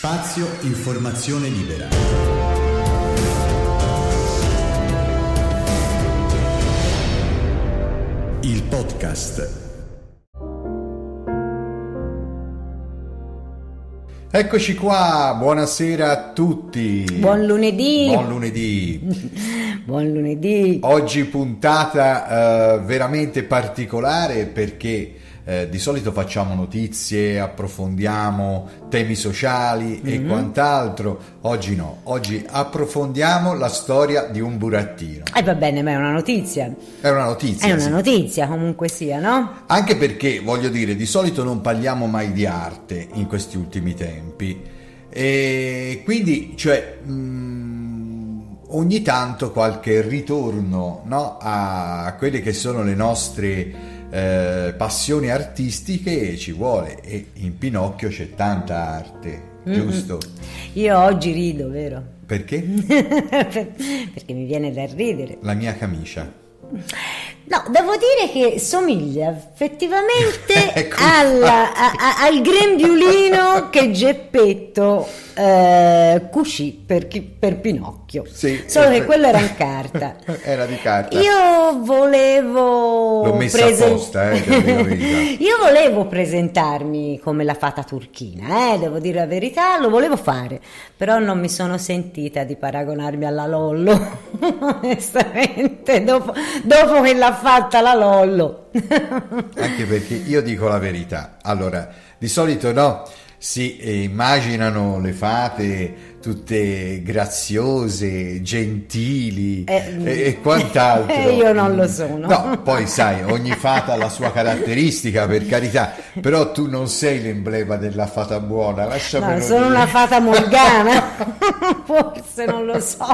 Spazio Informazione Libera. Il podcast. Eccoci qua, buonasera a tutti. Buon lunedì. Buon lunedì. Buon lunedì. Oggi puntata eh, veramente particolare perché eh, di solito facciamo notizie, approfondiamo temi sociali mm-hmm. e mhm. quant'altro. Oggi no, oggi approfondiamo la storia di un burattino. E eh, va bene, ma è una notizia. È una notizia. È una sì. notizia comunque sia, no? Anche perché, voglio dire, di solito non parliamo mai di arte in questi ultimi tempi. E quindi, cioè... Mh, mm, ogni tanto qualche ritorno no? a quelle che sono le nostre eh, passioni artistiche ci vuole e in Pinocchio c'è tanta arte, giusto? Mm-hmm. Io oggi rido, vero? Perché? Perché mi viene da ridere. La mia camicia. No, devo dire che somiglia effettivamente ecco. alla, a, a, al grembiulino che Geppetto eh, cucì per, per Pinocchio. Sì, Solo che quello era in carta. era di carta. Io volevo. L'ho messa presen- apposta, eh, Io volevo presentarmi come la fata turchina, eh, devo dire la verità, lo volevo fare, però non mi sono sentita di paragonarmi alla Lollo. Onestamente, dopo, dopo che l'ha fatta la Lollo. Anche perché io dico la verità. Allora, di solito no si immaginano le fate tutte graziose, gentili eh, e, e, quant'altro. Eh, io non lo sono. No, poi sai, ogni fata ha la sua caratteristica, per carità, però tu non sei l'emblema della fata buona, lasciamelo no, sono dire. una fata morgana, forse non lo so.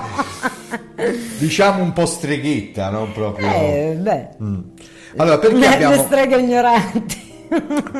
Diciamo un po' streghetta, non proprio... Eh, beh. Mm. Allora, perché abbiamo... Le streghe ignoranti.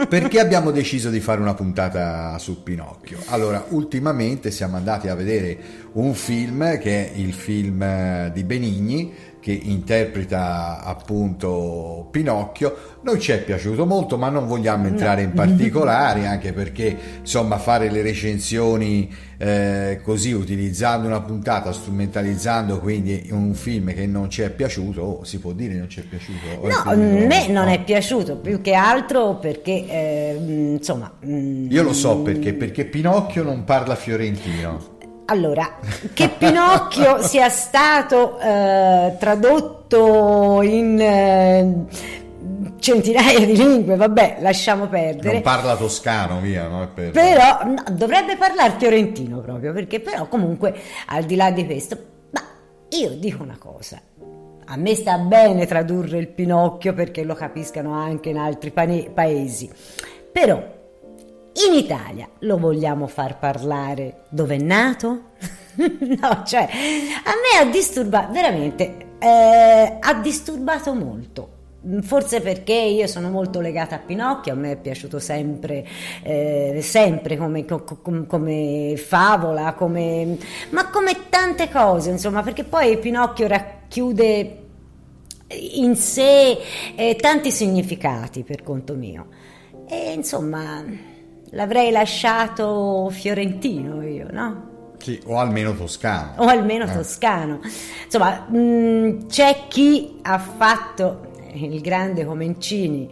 Perché abbiamo deciso di fare una puntata su Pinocchio? Allora, ultimamente siamo andati a vedere un film che è il film di Benigni che interpreta appunto Pinocchio. Noi ci è piaciuto molto, ma non vogliamo entrare no. in particolari, anche perché insomma fare le recensioni eh, così utilizzando una puntata, strumentalizzando quindi un film che non ci è piaciuto, oh, si può dire non ci è piaciuto? No, a me non è piaciuto più che altro perché eh, insomma... Mm, Io lo so perché, perché Pinocchio non parla fiorentino. Allora, che Pinocchio sia stato eh, tradotto in eh, centinaia di lingue, vabbè, lasciamo perdere. Non parla toscano, via, no? Per... Però no, dovrebbe parlare fiorentino proprio, perché però comunque al di là di questo, ma io dico una cosa. A me sta bene tradurre il Pinocchio perché lo capiscano anche in altri pane- paesi. Però in Italia lo vogliamo far parlare dove è nato? no, cioè, a me ha disturbato, veramente, eh, ha disturbato molto. Forse perché io sono molto legata a Pinocchio, a me è piaciuto sempre, eh, sempre come, come, come, favola, come, ma come tante cose, insomma, perché poi Pinocchio racchiude in sé eh, tanti significati per conto mio. E insomma l'avrei lasciato fiorentino io, no? Sì, o almeno toscano. O almeno eh. toscano. Insomma, mh, mm, c'è chi ha fatto il grande Comencini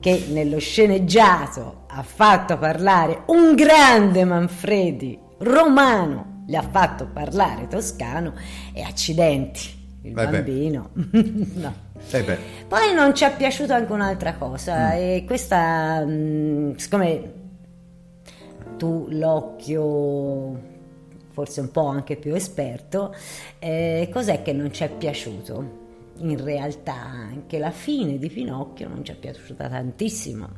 che nello sceneggiato ha fatto parlare un grande Manfredi romano, gli ha fatto parlare toscano e accidenti, il beh bambino. no. Eh Poi non ci è piaciuta anche un'altra cosa mm. e questa, mh, mm, siccome tu l'occhio forse un po' anche più esperto, eh, cos'è che non ci è piaciuto? In realtà anche la fine di Pinocchio non ci è piaciuta tantissimo.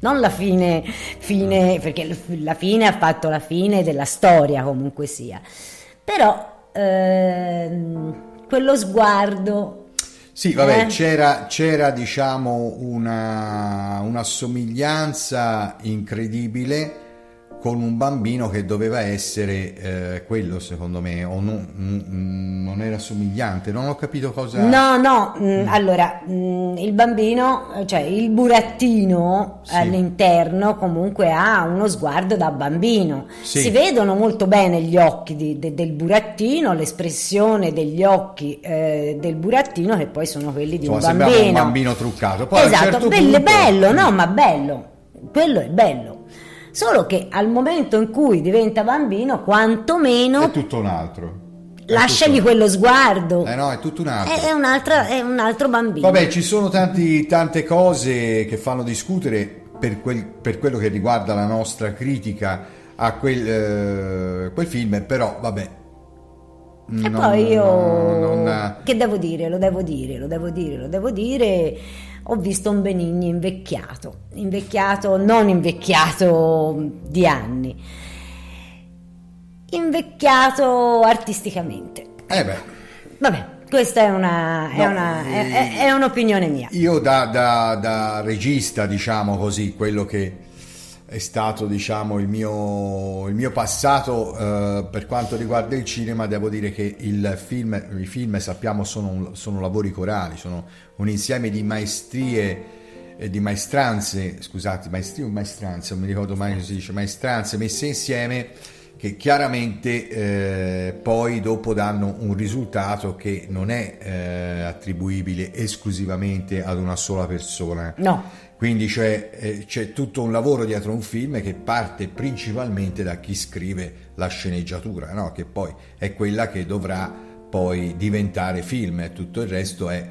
Non la fine, fine perché la fine ha fatto la fine della storia comunque sia, però ehm, quello sguardo sì, vabbè, eh? c'era, c'era, diciamo una, una somiglianza incredibile con un bambino che doveva essere eh, quello secondo me, o non, non, era somigliante, non ho capito cosa... No, no, mm. mm. allora mm, il bambino, cioè il burattino sì. all'interno comunque ha uno sguardo da bambino, sì. si vedono molto bene gli occhi di, de, del burattino, l'espressione degli occhi eh, del burattino che poi sono quelli di Insomma, un bambino. un bambino truccato. Poi esatto, certo bello, punto... bello, no, ma bello, quello è bello. Solo che al momento in cui diventa bambino, quantomeno... È tutto un altro. Lasciagli quello sguardo. Eh no, è tutto un altro. È, un altro, è un altro bambino. Vabbè, ci sono tanti, tante cose che fanno discutere per, quel, per, quello che riguarda la nostra critica a quel, eh, quel film, però vabbè. E non, poi io... Non... Che devo dire? Lo devo dire, lo devo dire, lo devo dire ho visto un Benigni invecchiato, invecchiato, non invecchiato di anni, invecchiato artisticamente. Eh beh. Vabbè, questa è, una, no, è, una, è, è, un'opinione mia. Io da, da, da regista, diciamo così, quello che è stato diciamo, il, mio, il mio passato eh, per quanto riguarda il cinema devo dire che il film, i film sappiamo sono, sono lavori corali sono un insieme di maestrie e di maestranze scusate maestrie o maestranze non mi ricordo mai come si dice maestranze messe insieme che chiaramente eh, poi dopo danno un risultato che non è eh, attribuibile esclusivamente ad una sola persona no quindi c'è, eh, c'è, tutto un lavoro dietro un film che parte principalmente da chi scrive la sceneggiatura, no? che poi è quella che dovrà poi diventare film e tutto il resto è,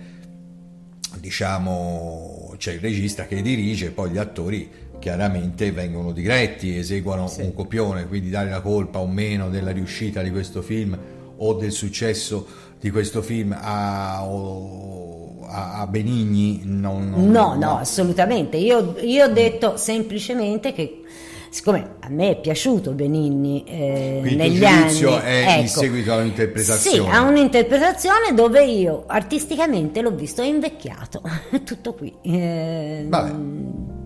diciamo, c'è il regista che dirige, poi gli attori chiaramente vengono diretti, eseguono sì. un copione, quindi dare la colpa o meno della riuscita di questo film o del successo di questo film a... O, a, Benigni? Non, non, no, no, no, assolutamente. Io, io, ho detto semplicemente che siccome a me è piaciuto Benigni eh, negli anni è ecco, in seguito all'interpretazione sì, a un'interpretazione dove io artisticamente l'ho visto invecchiato tutto qui eh, Vabbè.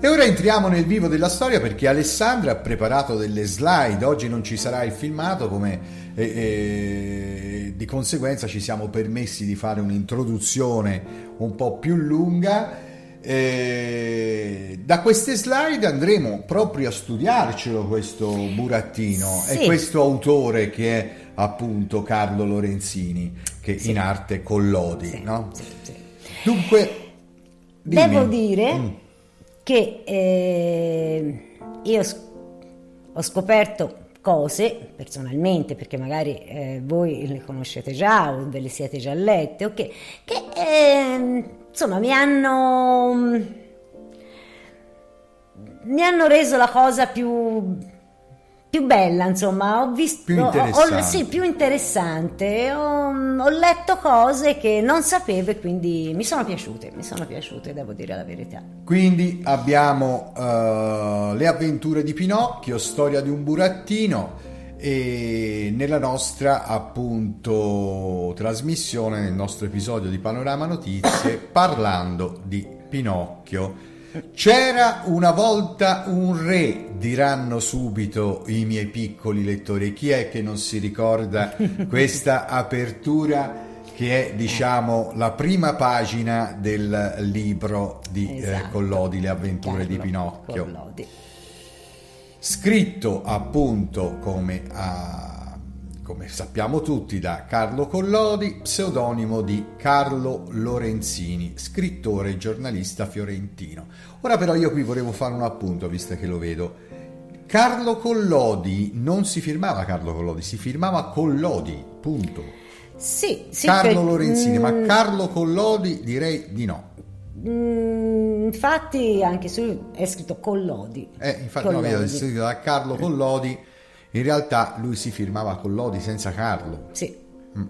E ora entriamo nel vivo della storia perché Alessandra ha preparato delle slide, oggi non ci sarà il filmato come e, e, di conseguenza ci siamo permessi di fare un'introduzione un po' più lunga. E da queste slide andremo proprio a studiarcelo questo burattino sì. e questo autore che è appunto Carlo Lorenzini, che sì. in arte Collodi. Sì, no? Dunque, dimmi. devo dire mm. Che eh, io ho scoperto cose personalmente, perché magari eh, voi le conoscete già o ve le siete già lette, okay, che eh, insomma mi hanno, mi hanno reso la cosa più più bella, insomma, ho visto più interessante, ho, sì, più interessante. Ho, ho, letto cose che non sapevo e quindi mi sono piaciute, mi sono piaciute, devo dire la verità. Quindi abbiamo uh, Le avventure di Pinocchio, storia di un burattino e nella nostra appunto trasmissione, nel nostro episodio di Panorama Notizie, parlando di Pinocchio c'era una volta un re, diranno subito i miei piccoli lettori. Chi è che non si ricorda questa apertura che è diciamo la prima pagina del libro di eh, esatto. eh, Collodi, Le avventure Carlo di Pinocchio. Collodi. Scritto appunto come a come sappiamo tutti, da Carlo Collodi, pseudonimo di Carlo Lorenzini, scrittore e giornalista fiorentino. Ora però io qui volevo fare un appunto, visto che lo vedo. Carlo Collodi non si firmava Carlo Collodi, si firmava Collodi, punto. Sì, sì Carlo per... Lorenzini, mm, ma Carlo Collodi direi di no. Mm, infatti anche su è scritto Collodi. Eh, infatti Collodi. no, è scritto da Carlo Collodi in realtà lui si firmava con Lodi senza Carlo. Sì. Mm.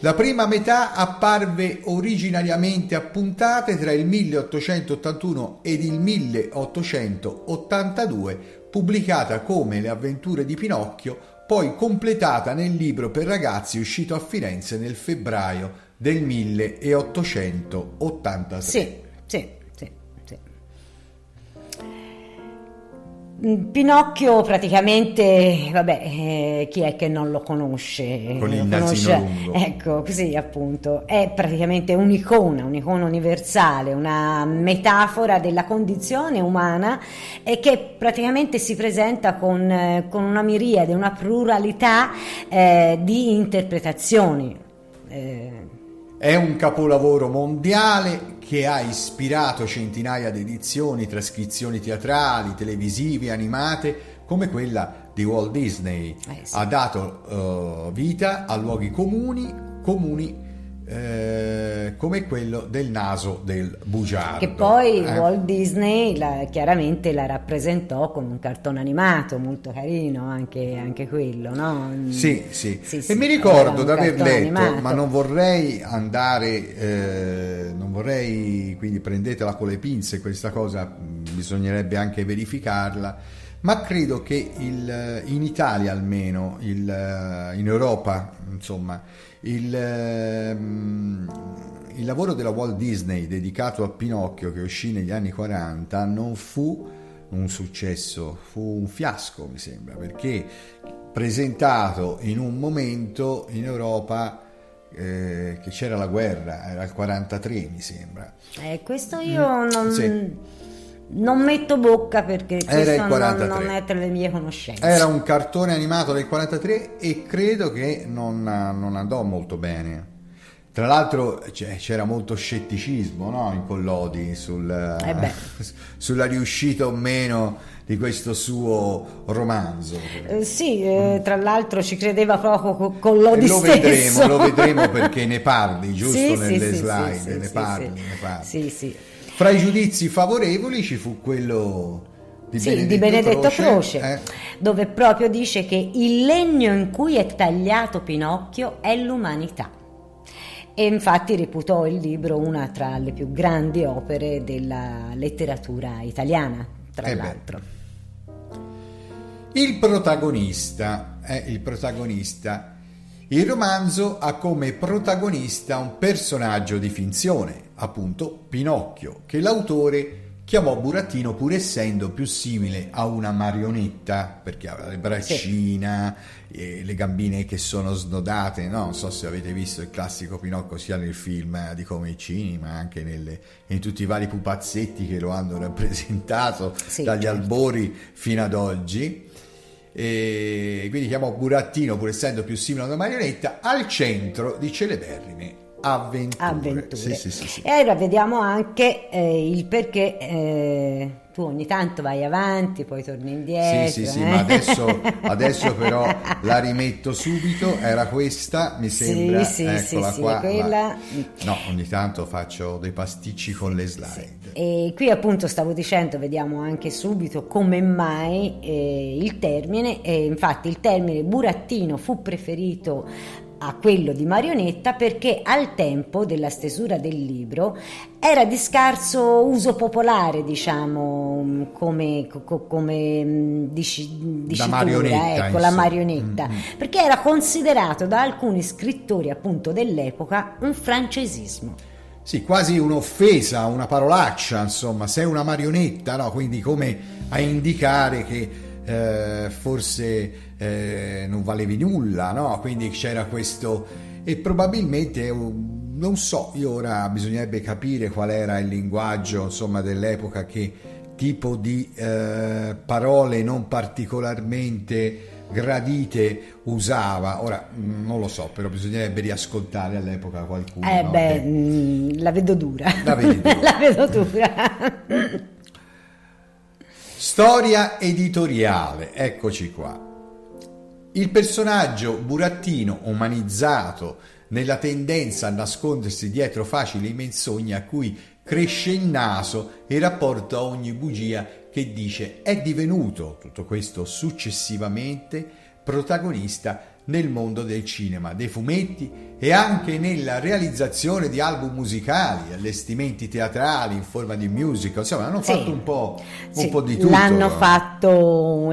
La prima metà apparve originariamente a puntate tra il 1881 ed il 1882, pubblicata come Le avventure di Pinocchio, poi completata nel libro per ragazzi uscito a Firenze nel febbraio del 1883. Sì, sì. Pinocchio praticamente, vabbè, eh, chi è che non lo conosce? Con il nasino lungo. Ecco, sì, appunto, è praticamente un'icona, un'icona universale, una metafora della condizione umana e che praticamente si presenta con, eh, con una miriade, una pluralità eh, di interpretazioni. Eh. È un capolavoro mondiale che ha ispirato centinaia di edizioni, trascrizioni teatrali, televisive, animate, come quella di Walt Disney. Eh sì. Ha dato uh, vita a luoghi comuni, comuni eh, come quello del naso del bugiardo. Che poi eh? Walt Disney la, chiaramente la rappresentò con un cartone animato molto carino, anche, anche quello, no? Sì, sì. sì, sì e mi ricordo di aver letto, animato. ma non vorrei andare, eh, non vorrei, quindi prendetela con le pinze, questa cosa bisognerebbe anche verificarla ma credo che il, in Italia almeno, il, in Europa, insomma, il, ehm, il, lavoro della Walt Disney dedicato a Pinocchio che uscì negli anni 40 non fu un successo, fu un fiasco mi sembra, perché presentato in un momento in Europa eh, che c'era la guerra, era il 43 mi sembra. Eh, questo io mm, non... Sì non metto bocca perché questo non, non, è tra le mie conoscenze. Era un cartone animato del 43 e credo che non, non andò molto bene. Tra l'altro c'era molto scetticismo no? in Collodi sul, eh sulla riuscita o meno di questo suo romanzo. Eh, sì, eh, tra l'altro ci credeva proprio con Collodi lo stesso. Vedremo, lo vedremo perché ne parli, giusto sì, nelle sì, slide, sì, ne, parli, ne parli. Sì, sì. Fra i giudizi favorevoli ci fu quello di sì, Benedetto, di Benedetto Croce, Croce eh. dove proprio dice che il legno in cui è tagliato Pinocchio è l'umanità. E infatti reputò il libro una tra le più grandi opere della letteratura italiana, tra eh l'altro. Il protagonista, eh, il protagonista il romanzo ha come protagonista un personaggio di finzione, appunto Pinocchio, che l'autore chiamò burattino pur essendo più simile a una marionetta perché aveva le braccina sì. le gambine che sono snodate no? non so se avete visto il classico Pinocchio sia nel film di Comicini ma anche nelle, in tutti i vari pupazzetti che lo hanno rappresentato sì, dagli certo. albori fino ad oggi e quindi chiamò Burattino pur essendo più simile a una marionetta al centro di celeberrime avventure, avventure. Sì, sì, sì, e ora vediamo anche eh, il perché eh, tu ogni tanto vai avanti poi torni indietro sì sì sì eh? ma adesso, adesso, però la rimetto subito. Era questa mi sembra. sì, sì, eccola sì, qua quella... no ogni tanto faccio dei pasticci con le slide. E qui appunto stavo dicendo, vediamo anche subito come mai eh, il termine, eh, infatti il termine burattino fu preferito a quello di marionetta perché al tempo della stesura del libro era di scarso uso popolare, diciamo, come, come mm, dici, dicitura, marionetta, ecco, la marionetta, mm-hmm. perché era considerato da alcuni scrittori appunto dell'epoca un francesismo. Sì, quasi un'offesa, una parolaccia, insomma, sei una marionetta, no? Quindi come a indicare che eh, forse eh, non valevi nulla, no? Quindi c'era questo e probabilmente non so, io ora bisognerebbe capire qual era il linguaggio, insomma, dell'epoca che tipo di eh, parole non particolarmente gradite usava. Ora mm, non lo so, però bisognerebbe riascoltare all'epoca qualcuno. Eh no? beh, che... Mm, la vedo dura. La, dura. la vedo dura. Storia editoriale, eccoci qua. Il personaggio burattino umanizzato nella tendenza a nascondersi dietro facili menzogne a cui cresce il naso e rapporta ogni bugia che dice è divenuto tutto questo successivamente protagonista nel mondo del cinema, dei fumetti e anche nella realizzazione di album musicali, allestimenti teatrali in forma di musical, insomma hanno fatto un, po', un sì, po', di tutto. L'hanno fatto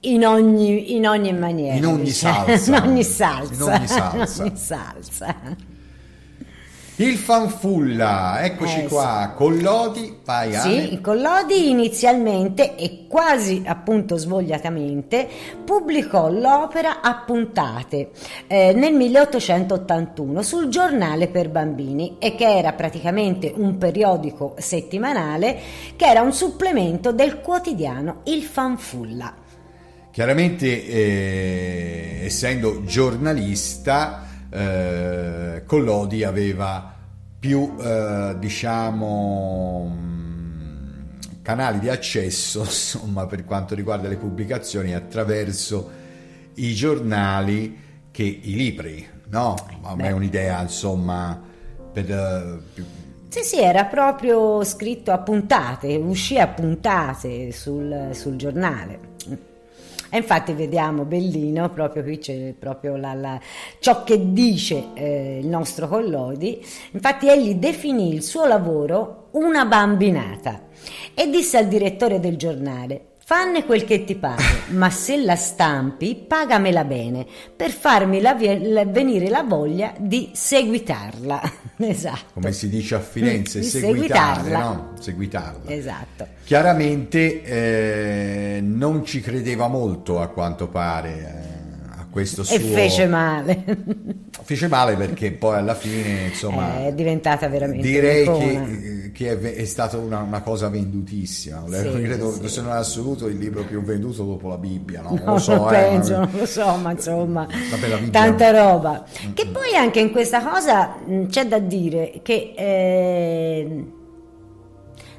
in ogni, in ogni maniera. In ogni diciamo. salsa. in ogni salsa. In ogni salsa. in ogni salsa. Il fanfulla, eccoci Eh, qua, Collodi, vai Ale. Sì, Collodi inizialmente e quasi appunto svogliatamente pubblicò l'opera a puntate eh, nel 1881 sul giornale per bambini e che era praticamente un periodico settimanale che era un supplemento del quotidiano Il Fanfulla. Chiaramente, eh, essendo giornalista, eh, Collodi aveva più, eh, diciamo, mh, canali di accesso, insomma, per quanto riguarda le pubblicazioni attraverso i giornali che i libri, no? A me è un'idea, insomma, per, più- Sì, sì, era proprio scritto a puntate, uscì a puntate sul, sul giornale. E infatti vediamo Bellino, proprio qui c'è proprio la- la- ciò che dice eh, il nostro Collodi. Infatti egli definì il suo lavoro una bambinata e disse al direttore del giornale Fanne quel che ti pare, ma se la stampi pagamela bene per farmi la- la- venire la voglia di seguitarla. esatto. come si dice a Firenze, Di seguitare, seguitarla. no? Seguitarla. Esatto. Chiaramente eh, non ci credeva molto a quanto pare eh, a questo suo... E fece male. Fece male perché poi alla fine, insomma, è diventata veramente direi che, che è, è stata una, una cosa vendutissima. Sì, Credo, sì, se non in assoluto, il libro più venduto dopo la Bibbia. No? Non No, lo so, non eh, penso, ma- non lo so, ma insomma, Vabbè, la Bibbia- tanta roba. Che poi anche in questa cosa mh, c'è da dire che eh,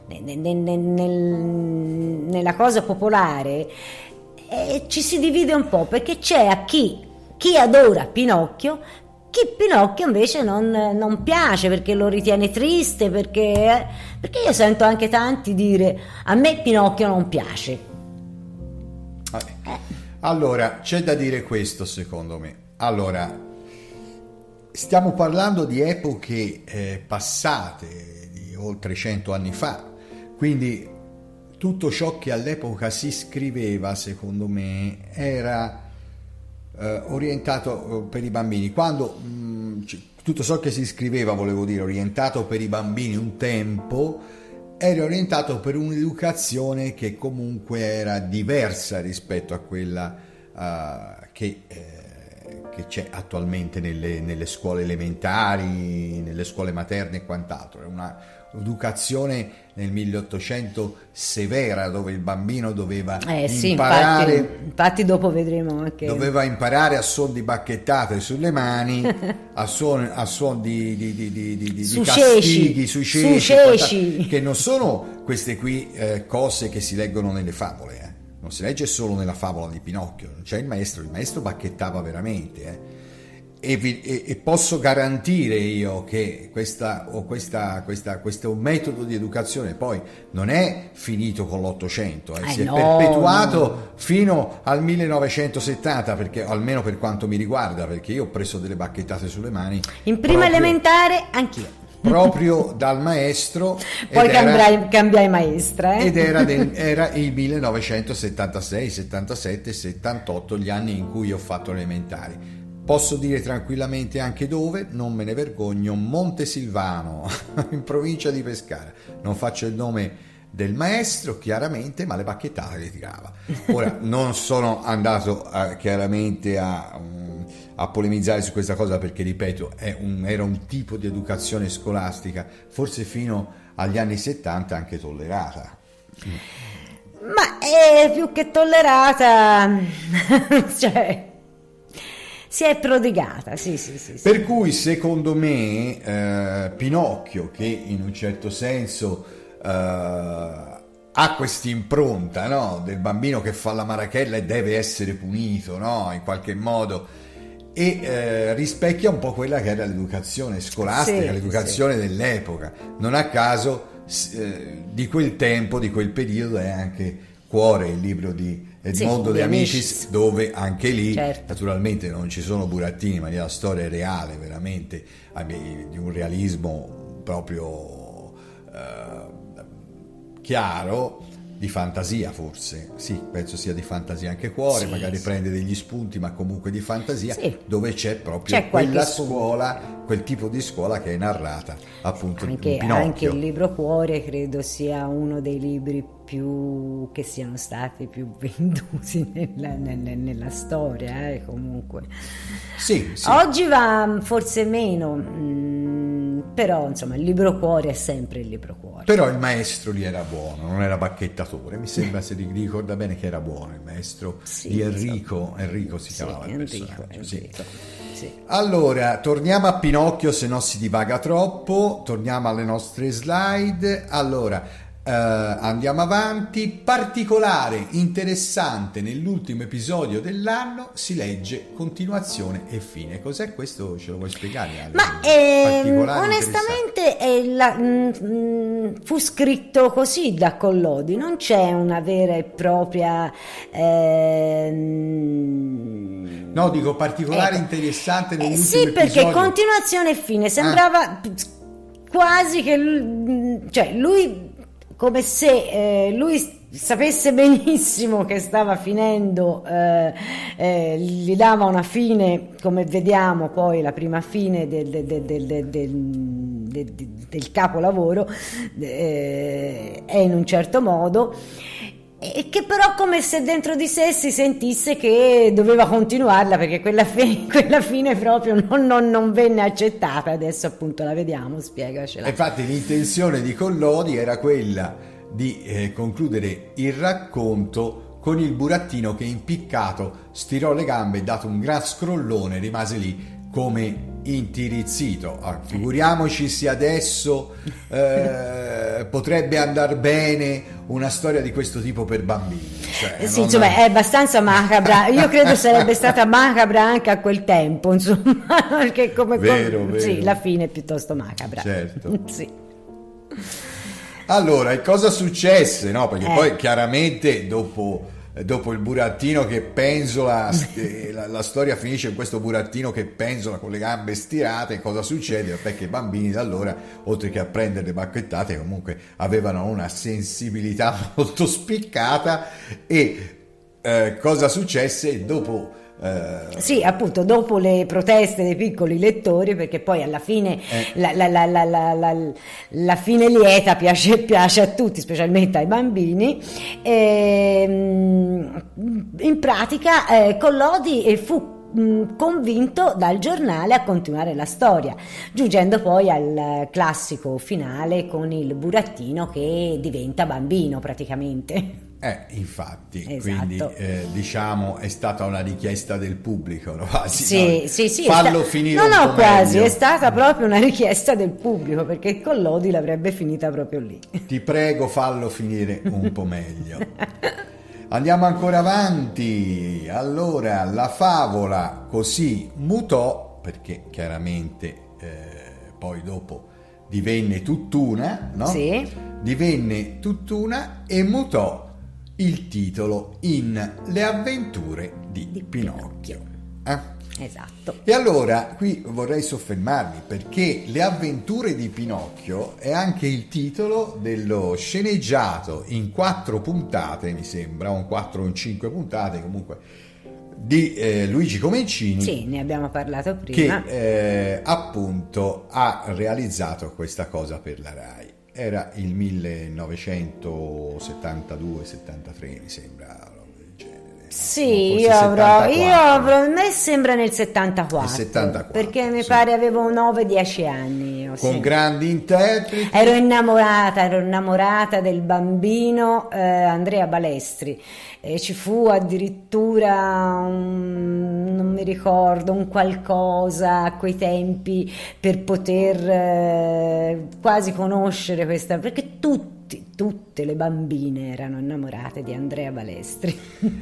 ne- ne- ne- nel- nella cosa popolare eh, ci si divide un po' perché c'è a chi, chi adora Pinocchio. Chi Pinocchio invece non, non piace perché lo ritiene triste, perché, perché io sento anche tanti dire a me Pinocchio non piace. Allora, c'è da dire questo secondo me. Allora, stiamo parlando di epoche eh, passate, di oltre cento anni fa, quindi tutto ciò che all'epoca si scriveva, secondo me, era eh, orientato eh, per i bambini. Quando mh, c- tutto ciò che si scriveva, volevo dire, orientato per i bambini un tempo, era orientato per un'educazione che comunque era diversa rispetto a quella eh, che, eh, che c'è attualmente nelle, nelle scuole elementari, nelle scuole materne e quant'altro. È una educazione nel 1800 severa dove il bambino doveva Eh sì, imparare infatti, infatti dopo vedremo anche... doveva imparare a suon di bacchettate sulle mani, a suon, a suon di, di, di, di, di, di Su castighi su ceci, ceci. che non sono queste qui eh, cose che si leggono nelle favole, eh. non si legge solo nella favola di Pinocchio, c'è il maestro, il maestro bacchettava veramente. E, e- posso garantire io che questa, o questa, questa- questo metodo di educazione poi non è finito con l'Ottocento, eh, Eh, si è no, perpetuato no. fino al 1970, perché, almeno per quanto mi riguarda, perché io ho preso delle bacchettate sulle mani. In prima proprio- elementare anch'io. Proprio dal maestro. Poi ed era- cambiai, cambiai maestra. eh. ed era, del- era il 1976, 77, 78, gli anni in cui ho fatto le elementari. Posso dire tranquillamente anche dove, non me ne vergogno, Montesilvano, in provincia di Pescara. Non faccio il nome del maestro, chiaramente, ma le bacchettate le tirava. Ora, non sono andato a- chiaramente a, um, a polemizzare su questa cosa perché, ripeto, è un- era un tipo di educazione scolastica, forse fino agli anni 70 anche tollerata. Ma è più che tollerata, cioè, si è prodigata, sì, sì, sì. sì. Per cui secondo me eh, Pinocchio, che in un certo senso eh, ha questa impronta no? del bambino che fa la marachella e deve essere punito no? in qualche modo, e eh, rispecchia un po' quella che era l'educazione scolastica, Sì, l'educazione dell'epoca. Non a caso eh, di quel tempo, di quel periodo è anche Cuore, il libro di Edmondo Sì, De di Amicis, Amicis. dove anche lì Certo. naturalmente non ci sono burattini, ma la storia è reale, veramente di un realismo proprio eh, chiaro, di fantasia forse, sì, penso sia di fantasia anche cuore, Sì, magari sì. prende degli spunti, ma comunque di fantasia, Sì. dove c'è proprio C'è quella scuola, quel tipo di scuola che è narrata appunto Anche, anche il libro Cuore credo sia uno dei libri più che siano stati più venduti nella, nella- nella storia, eh, comunque. Sì. Oggi va forse meno, mm, però insomma il libro Cuore è sempre il libro Cuore. Però il maestro lì era buono, non era bacchettatore, mi sembra se ri- ricorda bene che era buono il maestro Sì, di Enrico, Enrico si Sì, chiamava il Enrico, sì. Enrico, sì. Allora, torniamo a Pinocchio, se no si divaga troppo. Torniamo alle nostre slide. Allora, eh, andiamo avanti. Particolare, interessante, nell'ultimo episodio dell'anno si legge continuazione e fine. Cos'è questo? Ce lo vuoi spiegare? Ale? Ma ehm, onestamente la- mm, mm, fu scritto così da Collodi, non c'è una vera e propria... ehm, No, dico particolare, ecco. interessante Eh, nell'ultimo sì, perché episodio. Ah. continuazione e fine sembrava quasi che l- cioè, lui come se eh, lui sapesse benissimo che stava finendo, eh, eh, gli dava una fine, come vediamo poi la prima fine del, del- del- del- capolavoro, eh, è in un certo modo. E che però come se dentro di sé si sentisse che doveva continuarla perché quella, fi- quella fine proprio non, non- non venne accettata. Adesso appunto la vediamo, spiegacela. Infatti l'intenzione di Collodi era quella di eh, concludere il racconto con il burattino che impiccato stirò le gambe e dato un gran scrollone rimase lì come intirizzito. Ah, figuriamoci se adesso eh, potrebbe andare bene una storia di questo tipo per bambini. Cioè, Eh sì, insomma, è abbastanza macabra. Io credo sarebbe stata macabra anche a quel tempo, insomma, perché come Vero, come- vero. Sì, la fine è piuttosto macabra. Certo. Sì. Allora, e cosa successe? No, perché Eh. poi chiaramente dopo, dopo il burattino che penzola, eh, la, la storia finisce in questo burattino che penzola con le gambe stirate. Cosa succede? Perché i bambini da allora, oltre che a prendere le bacchettate, comunque avevano una sensibilità molto spiccata. E eh, cosa successe? Dopo. Eh, Sì, appunto, dopo le proteste dei piccoli lettori, perché poi alla fine Eh. la, la- la- la- fine lieta piace, piace a tutti, specialmente ai bambini, ehm, in pratica eh, Collodi eh, fu mh, convinto dal giornale a continuare la storia, giungendo poi al classico finale con il burattino che diventa bambino praticamente. Eh, infatti, Esatto. quindi eh, diciamo è stata una richiesta del pubblico, no? Quasi, Sì, no? sì, sì. Fallo sta- finire No, no, quasi, meglio. è stata proprio una richiesta del pubblico perché Collodi l'avrebbe finita proprio lì. Ti prego, fallo finire un po' meglio. Andiamo ancora avanti. Allora, la favola così mutò, perché chiaramente eh, poi dopo divenne tutt'una, no? Sì. Divenne tutt'una e mutò il titolo in Le avventure di, Di Pinocchio. Pinocchio. Eh? Esatto. E allora qui vorrei soffermarmi perché Le avventure di Pinocchio è anche il titolo dello sceneggiato in quattro puntate, mi sembra, o in quattro o in cinque puntate comunque, di eh, Luigi Comencini. Sì, ne abbiamo parlato prima. Che eh, appunto ha realizzato questa cosa per la RAI. Era il 1972-73, mi sembra. Sì, io avrò, 74. io avrò, a me sembra nel 74, Nel 74, perché mi sì. pare avevo 9-10 anni. Con sì. grandi interpreti. Ero innamorata, ero innamorata del bambino eh, Andrea Balestri e ci fu addirittura un, non mi ricordo, un qualcosa a quei tempi per poter eh, quasi conoscere questa, perché tutti, tutte le bambine erano innamorate di Andrea Balestri.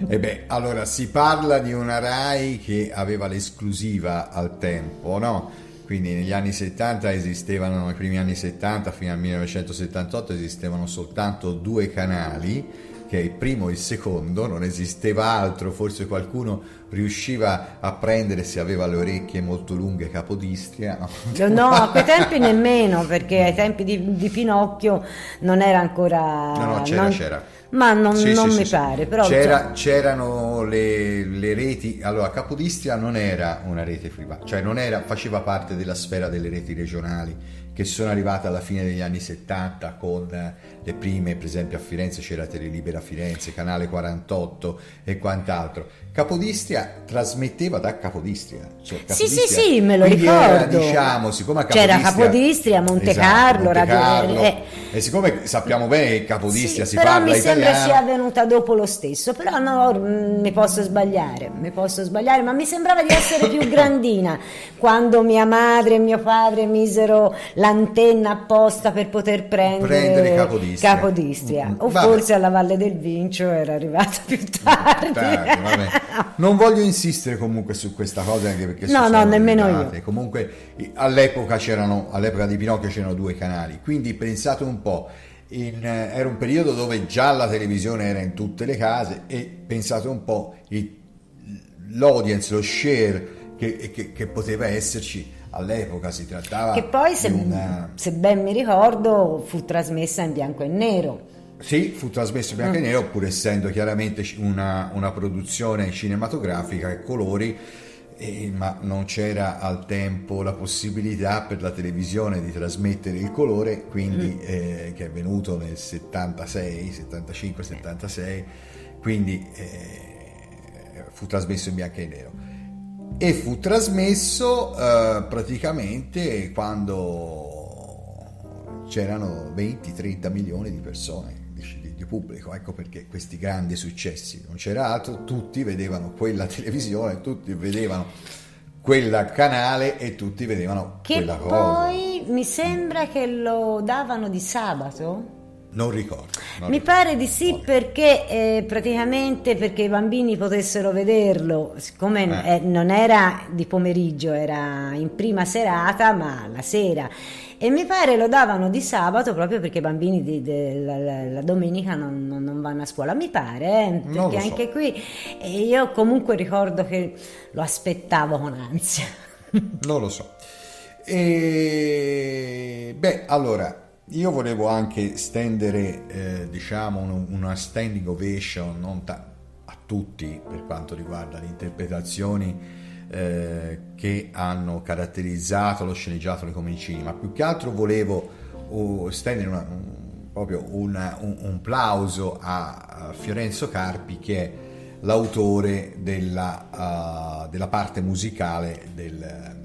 E beh, allora si parla di una RAI che aveva l'esclusiva al tempo, no? Quindi negli anni 70 esistevano, nei primi anni 70 fino al 1978 esistevano soltanto due canali, che è il primo e il secondo, non esisteva altro, forse qualcuno riusciva a prendere se aveva le orecchie molto lunghe capodistria. No? No, a quei tempi nemmeno, perché ai tempi di, di Pinocchio non era ancora... No, no, c'era, non- c'era. Ma non, Sì, non sì, mi sì, pare, però C'era- cioè, c'erano le, le reti. Allora, Capodistria non era una rete privata, cioè non era, faceva parte della sfera delle reti regionali che sono arrivate alla fine degli anni 70 con le prime, per esempio a Firenze c'era Telelibera Firenze, Canale 48 e quant'altro. Capodistria trasmetteva da Capodistria. Cioè, Sì, sì, Capodistria- sì, me lo quindi era, ricordo. diciamo, siccome a C'era Capodistria, Capodistria, Monte Esatto, Carlo, Monte Carlo. eh. e siccome sappiamo bene che Capodistria Sì, si però parla mi sembra italiano, sia venuta dopo lo stesso, però no, mm, mi posso sbagliare, mi posso sbagliare, ma mi sembrava di essere più grandina quando mia madre e mio padre misero l'antenna apposta per poter prendere, Prendere Capodistria. Capodistria. Mm, o vabbè. forse alla Valle del Vincio era arrivata più tardi. Tardi, vabbè. Non voglio insistere comunque su questa cosa anche perché No, no, sono nemmeno io. Comunque all'epoca c'erano all'epoca di Pinocchio c'erano due canali, quindi pensate un po'. in, eh, era un periodo dove già la televisione era in tutte le case e pensate un po' il- l'audience, lo share che, che- che poteva esserci all'epoca si trattava Che poi, se, una- se ben mi ricordo, fu trasmessa in bianco e nero. Sì, fu trasmesso in bianco Mm. e nero, pur essendo chiaramente una, una produzione cinematografica a colori, eh, ma non c'era al tempo la possibilità per la televisione di trasmettere il colore, quindi Mm. eh, che è venuto nel 76, 75, 76, quindi eh, fu trasmesso in bianco e nero. E fu trasmesso eh, praticamente quando c'erano 20-30 milioni di persone pubblico, ecco perché questi grandi successi, non c'era altro, tutti vedevano quella televisione, tutti vedevano quel canale e tutti vedevano Che quella cosa. poi mi sembra che lo davano di sabato. Non ricordo. non Mi ricordo. pare di sì perché eh, praticamente perché i bambini potessero vederlo, siccome Eh. eh, non era di pomeriggio, era in prima serata, ma la sera. E mi pare lo davano di sabato proprio perché i bambini di- de- la, la- la domenica non, non- non vanno a scuola. Mi pare, eh, perché so. anche qui eh, io comunque ricordo che lo aspettavo con ansia. Non lo so. E, beh, allora, io volevo anche stendere, eh, diciamo, un- una standing ovation non ta- a tutti per quanto riguarda le interpretazioni eh, che hanno caratterizzato lo sceneggiato dei Comincini, ma più che altro volevo oh, stendere una- un- proprio una- un, un plauso a, a Fiorenzo Carpi che è l'autore della, ah, della parte musicale del,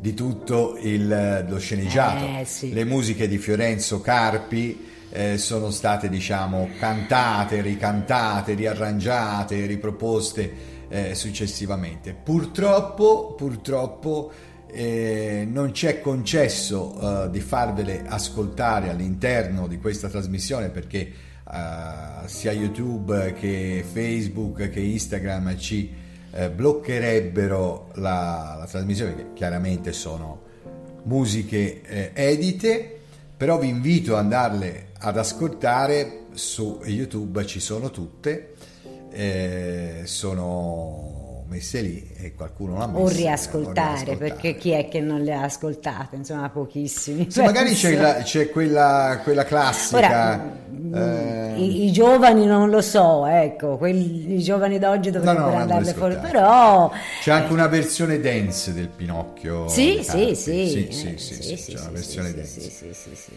di tutto il- lo sceneggiato. Eh, sì. Le musiche di Fiorenzo Carpi eh, sono state diciamo cantate, ricantate, riarrangiate, riproposte eh, successivamente. Purtroppo, purtroppo eh, non c'è concesso eh, di farvele ascoltare all'interno di questa trasmissione perché eh, sia YouTube che Facebook che Instagram ci eh, bloccherebbero la, la trasmissione perché chiaramente sono musiche eh, edite però vi invito ad andarle ad ascoltare su YouTube ci sono tutte eh, sono messe lì e qualcuno l'ha messa O eh, riascoltare, perché chi è che non le ha ascoltate? Insomma, pochissimi. Sì, magari penso. c'è, la- c'è quella, quella classica Ora, eh, I, i giovani non lo so, ecco, quelli, i giovani d'oggi dovrebbero no, no, andarle fuori, però... C'è anche una versione dance del Pinocchio. Sì, di sì, sì, sì, eh, sì, sì, sì, sì, c'è una sì, versione sì, dance. sì, sì, sì, sì.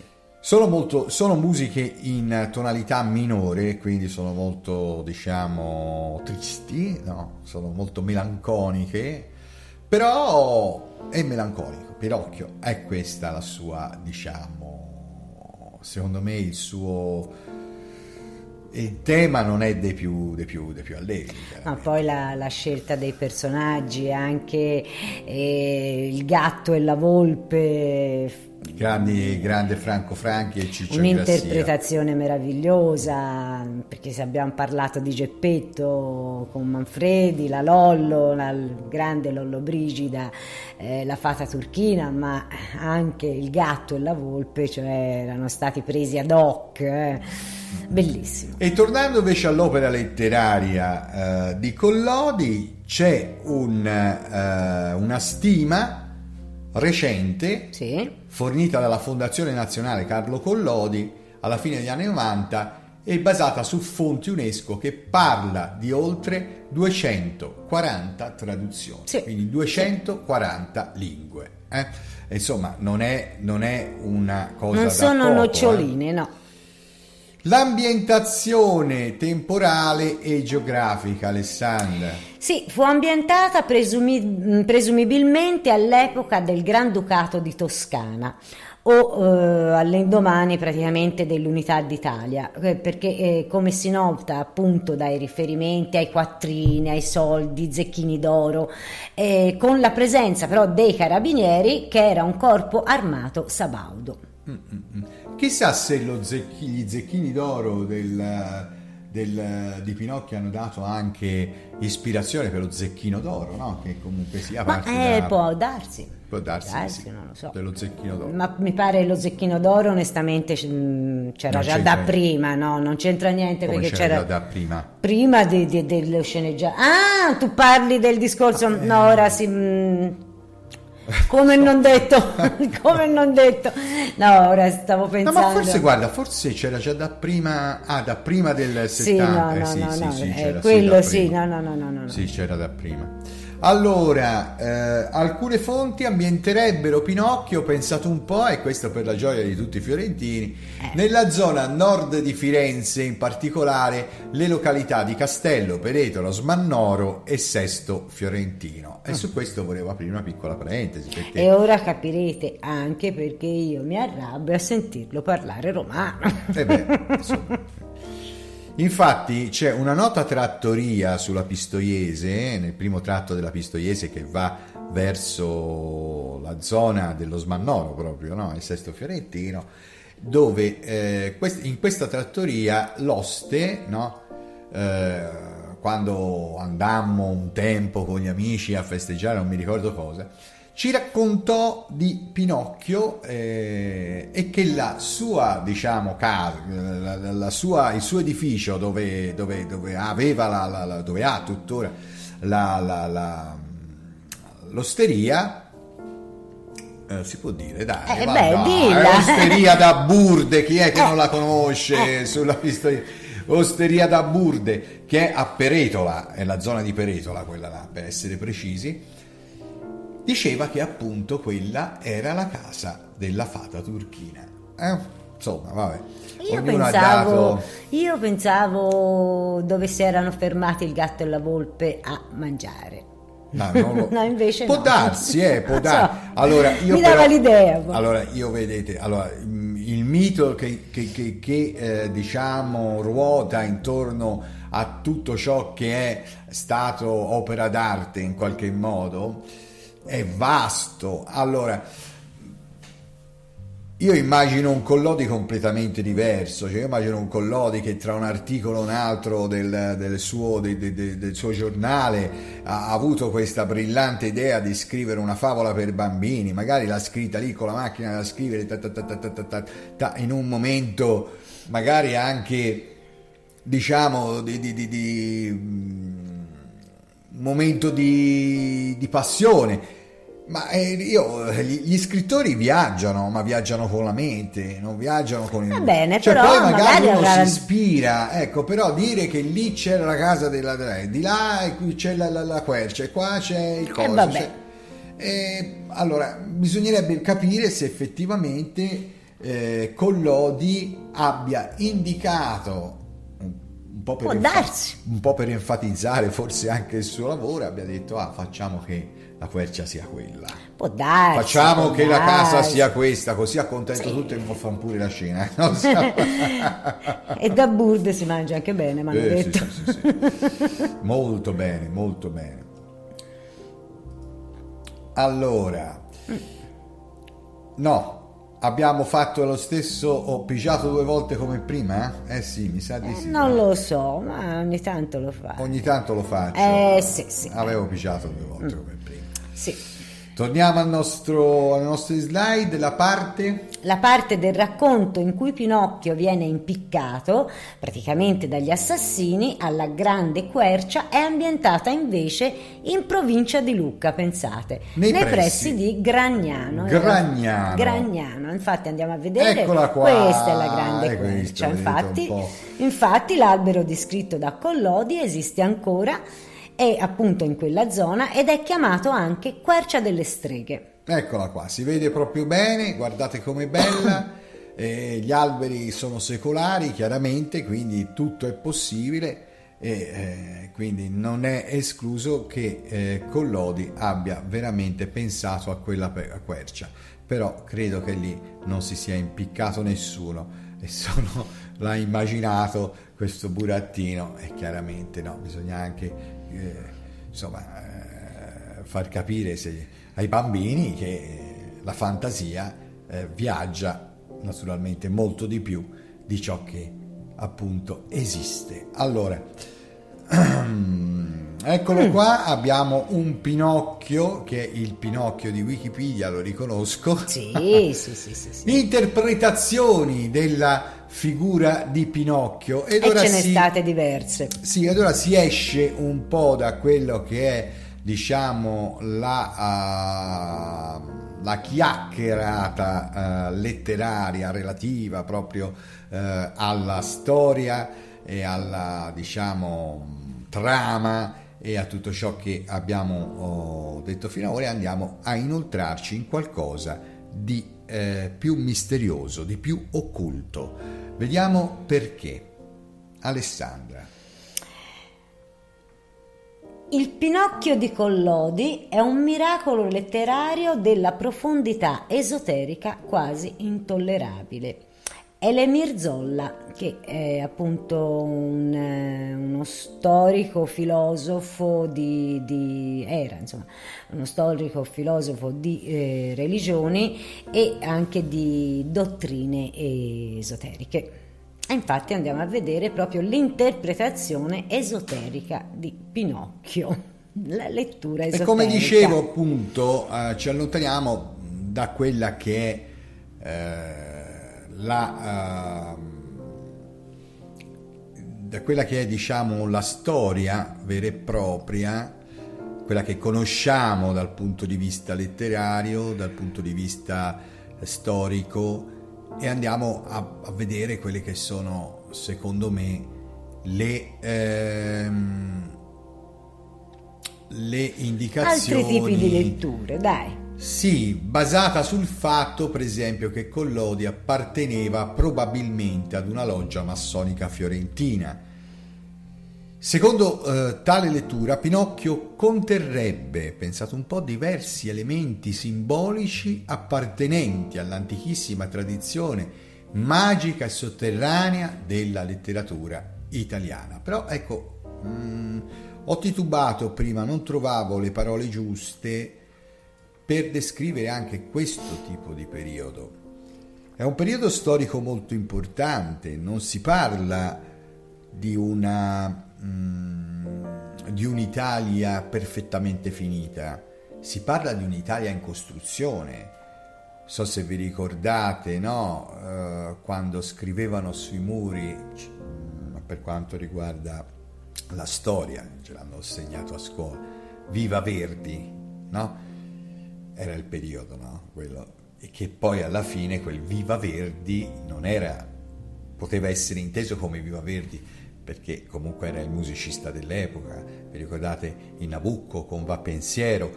Sono, molto, sono musiche in tonalità minore, quindi sono molto, diciamo, tristi, no? sono molto melanconiche, però è melanconico. Pinocchio è questa la sua, diciamo, secondo me il suo... Il tema non è dei più, dei più, dei più allegri. Ma poi la, la scelta dei personaggi, anche eh, il gatto e la volpe, Grandi, grande Franco Franchi e Ciccio Grassia. un'interpretazione meravigliosa, perché se abbiamo parlato di Geppetto con Manfredi, la Lollo, la grande Lollo Brigida, eh, la fata turchina, ma anche il gatto e la volpe, cioè erano stati presi ad hoc, eh. bellissimo. E tornando invece all'opera letteraria eh, di Collodi, c'è un, eh, una stima recente Sì. Fornita dalla Fondazione Nazionale Carlo Collodi alla fine degli anni 90 è basata su fonti UNESCO che parla di oltre 240 traduzioni, Sì. quindi 240 lingue. eh. Insomma, non è, non è una cosa Non da sono poco, eh. noccioline, no. L'ambientazione temporale e geografica, Alessandra. Sì, fu ambientata presumi- presumibilmente all'epoca del Granducato di Toscana o eh, all'indomani praticamente dell'Unità d'Italia, eh, perché eh, come si nota appunto dai riferimenti ai quattrini, ai soldi, zecchini d'oro, eh, con la presenza però dei carabinieri che era un corpo armato sabaudo. Chissà se zecchi- gli zecchini d'oro del, del- di Pinocchio hanno dato anche ispirazione per lo zecchino d'oro, no? Che comunque sia Ma parte eh, da- può darsi. può darsi, darsi, sì, non lo so. dello zecchino d'oro. Ma mi pare lo zecchino d'oro, onestamente, mh, c'era Non già da prima, no? Non c'entra niente Come perché c'era c'era. da prima. Prima dello sceneggiato. Ah, tu parli del discorso. No, ora si. mh, come non detto, come non detto. No, ora stavo No, pensando. ma forse guarda, forse c'era già da prima, ah, da prima del 70. Sì, no, eh, no, sì, no, sì, no, sì, eh, c'era, sì, quello sì, no, no, no, no, no. no. Sì, c'era da prima. Allora, eh, alcune fonti ambienterebbero Pinocchio, pensato un po', e questo per la gioia di tutti i fiorentini, Eh. nella zona nord di Firenze, in particolare le località di Castello, Peretolo, Smannoro e Sesto Fiorentino. E su questo volevo aprire una piccola parentesi, perché E ora capirete anche perché io mi arrabbio a sentirlo parlare romano. Eh beh, insomma. Infatti c'è una nota trattoria sulla Pistoiese, nel primo tratto della Pistoiese che va verso la zona dello Smannoro proprio, no? il Sesto Fiorentino, dove eh, in questa trattoria l'oste, no? Eh, quando andammo un tempo con gli amici a festeggiare, non mi ricordo cosa, ci raccontò di Pinocchio eh, e che la sua, diciamo, casa, la- la- sua- il suo edificio dove, dove- dove aveva la, la- dove ha tuttora l'osteria, eh, si può dire, dai, Eh, va, beh, dai, osteria da Burde, chi è che non Eh, la conosce sulla pistoia? Osteria da Burde, che è a Peretola, è la zona di Peretola, quella là, per essere precisi, diceva che appunto quella era la casa della fata turchina. Eh, Insomma, vabbè. Io pensavo, dato... io pensavo dove si erano fermati il gatto e la volpe a mangiare. No, lo- No, invece può no. darsi, eh, può Non so. darsi. Allora, io Mi però- dava l'idea. boh. Allora, io vedete, allora, mm, il mito che, che- che- che, eh, diciamo ruota intorno a tutto ciò che è stato opera d'arte in qualche modo è vasto. Allora, io immagino un Collodi completamente diverso, cioè io immagino un Collodi che tra un articolo e un altro del, del, suo, del, del, suo, giornale ha avuto questa brillante idea di scrivere una favola per bambini, magari l'ha scritta lì con la macchina da scrivere ta, ta, ta, in un momento magari anche diciamo di, di, di, di mm, momento di passione. Ma eh, io, eh, gli, scrittori viaggiano, ma viaggiano con la mente, non viaggiano con il... Va bene, cioè, però poi magari, magari uno avrà- si ispira, ecco, però dire che lì c'era la casa della... della- di là e qui c'è la, la, la quercia e qua c'è il coso. vabbè. c'è- eh, allora, bisognerebbe capire se effettivamente eh, Collodi abbia indicato un, po' darsi. un po' per enfatizzare forse anche il suo lavoro, abbia detto ah facciamo che la quercia sia quella. Può darsi. Facciamo può che la casa darsi. sia questa, così accontento tutti e mi fanno pure la scena. eh, so. e da burde si mangia anche bene, mi hanno Eh, sì, detto. sì, sì, sì. Molto bene, molto bene. Allora, no, abbiamo fatto lo stesso, ho pigiato due volte come prima? Eh, Eh sì, mi sa di sì. non no? lo so, ma ogni tanto lo fa. Ogni tanto lo faccio. Eh, sì, sì. Avevo pigiato due volte come prima. Sì. Torniamo al nostro, alle nostre slide, la parte... La parte del racconto in cui Pinocchio viene impiccato, praticamente dagli assassini, alla grande quercia, è ambientata invece in provincia di Lucca, pensate, nei, nei pressi, pressi, di Gragnano. Gragnano. Gragnano, infatti andiamo a vedere, Eccola qua. questa è la grande Ecco, quercia, infatti, infatti l'albero descritto da Collodi esiste ancora è appunto in quella zona ed è chiamato anche Quercia delle Streghe. Eccola qua, si vede proprio bene, guardate com'è bella. eh, gli alberi sono secolari, chiaramente, quindi tutto è possibile e eh, quindi non è escluso che eh, Collodi abbia veramente pensato a quella a quercia. Però credo che lì non si sia impiccato nessuno e solo l'ha immaginato questo burattino e chiaramente no, bisogna anche eh, insomma eh, far capire se- ai bambini che la fantasia eh, viaggia naturalmente molto di più di ciò che appunto esiste. Allora, eccolo qua, abbiamo un Pinocchio che è il Pinocchio di Wikipedia, lo riconosco. Sì, sì, sì, sì, sì. Interpretazioni della figura di Pinocchio ed E ora ce ne si- state diverse. sì, ed ora si esce un po' da quello che è, diciamo, la, ah, la chiacchierata eh, letteraria relativa proprio eh, alla storia e alla, diciamo, trama e a tutto ciò che abbiamo oh, detto fino ad ora e andiamo a inoltrarci in qualcosa di eh, più misterioso, di più occulto. Vediamo perché. Alessandra. Il Pinocchio di Collodi è un miracolo letterario della profondità esoterica quasi intollerabile. È l'Emir Zolla, che è appunto un, eh, uno storico filosofo di, di- era insomma uno storico filosofo di eh, religioni e anche di dottrine esoteriche. E infatti andiamo a vedere proprio l'interpretazione esoterica di Pinocchio, la lettura E esoterica. come dicevo appunto eh, ci allontaniamo da quella che è eh, la eh, da quella che è diciamo la storia vera e propria quella che conosciamo dal punto di vista letterario dal punto di vista eh, storico e andiamo a, a vedere quelle che sono secondo me le ehm, le indicazioni altri tipi di letture, dai. Sì, basata sul fatto, per esempio, che Collodi apparteneva probabilmente ad una loggia massonica fiorentina. Secondo eh, tale lettura, Pinocchio conterrebbe, pensate un po', diversi elementi simbolici appartenenti all'antichissima tradizione magica e sotterranea della letteratura italiana. Però ecco, mm, ho titubato prima, non trovavo le parole giuste per descrivere anche questo tipo di periodo. È un periodo storico molto importante, non si parla di una mm, di un'Italia perfettamente finita, si parla di un'Italia in costruzione. So se vi ricordate, no? Eh, quando scrivevano sui muri, mm, per quanto riguarda la storia, ce l'hanno segnato a scuola, Viva Verdi, no? Era il periodo, no? Quello, e che poi alla fine quel Viva Verdi non era, poteva essere inteso come Viva Verdi, perché comunque era il musicista dell'epoca, vi ricordate il Nabucco con Va Pensiero,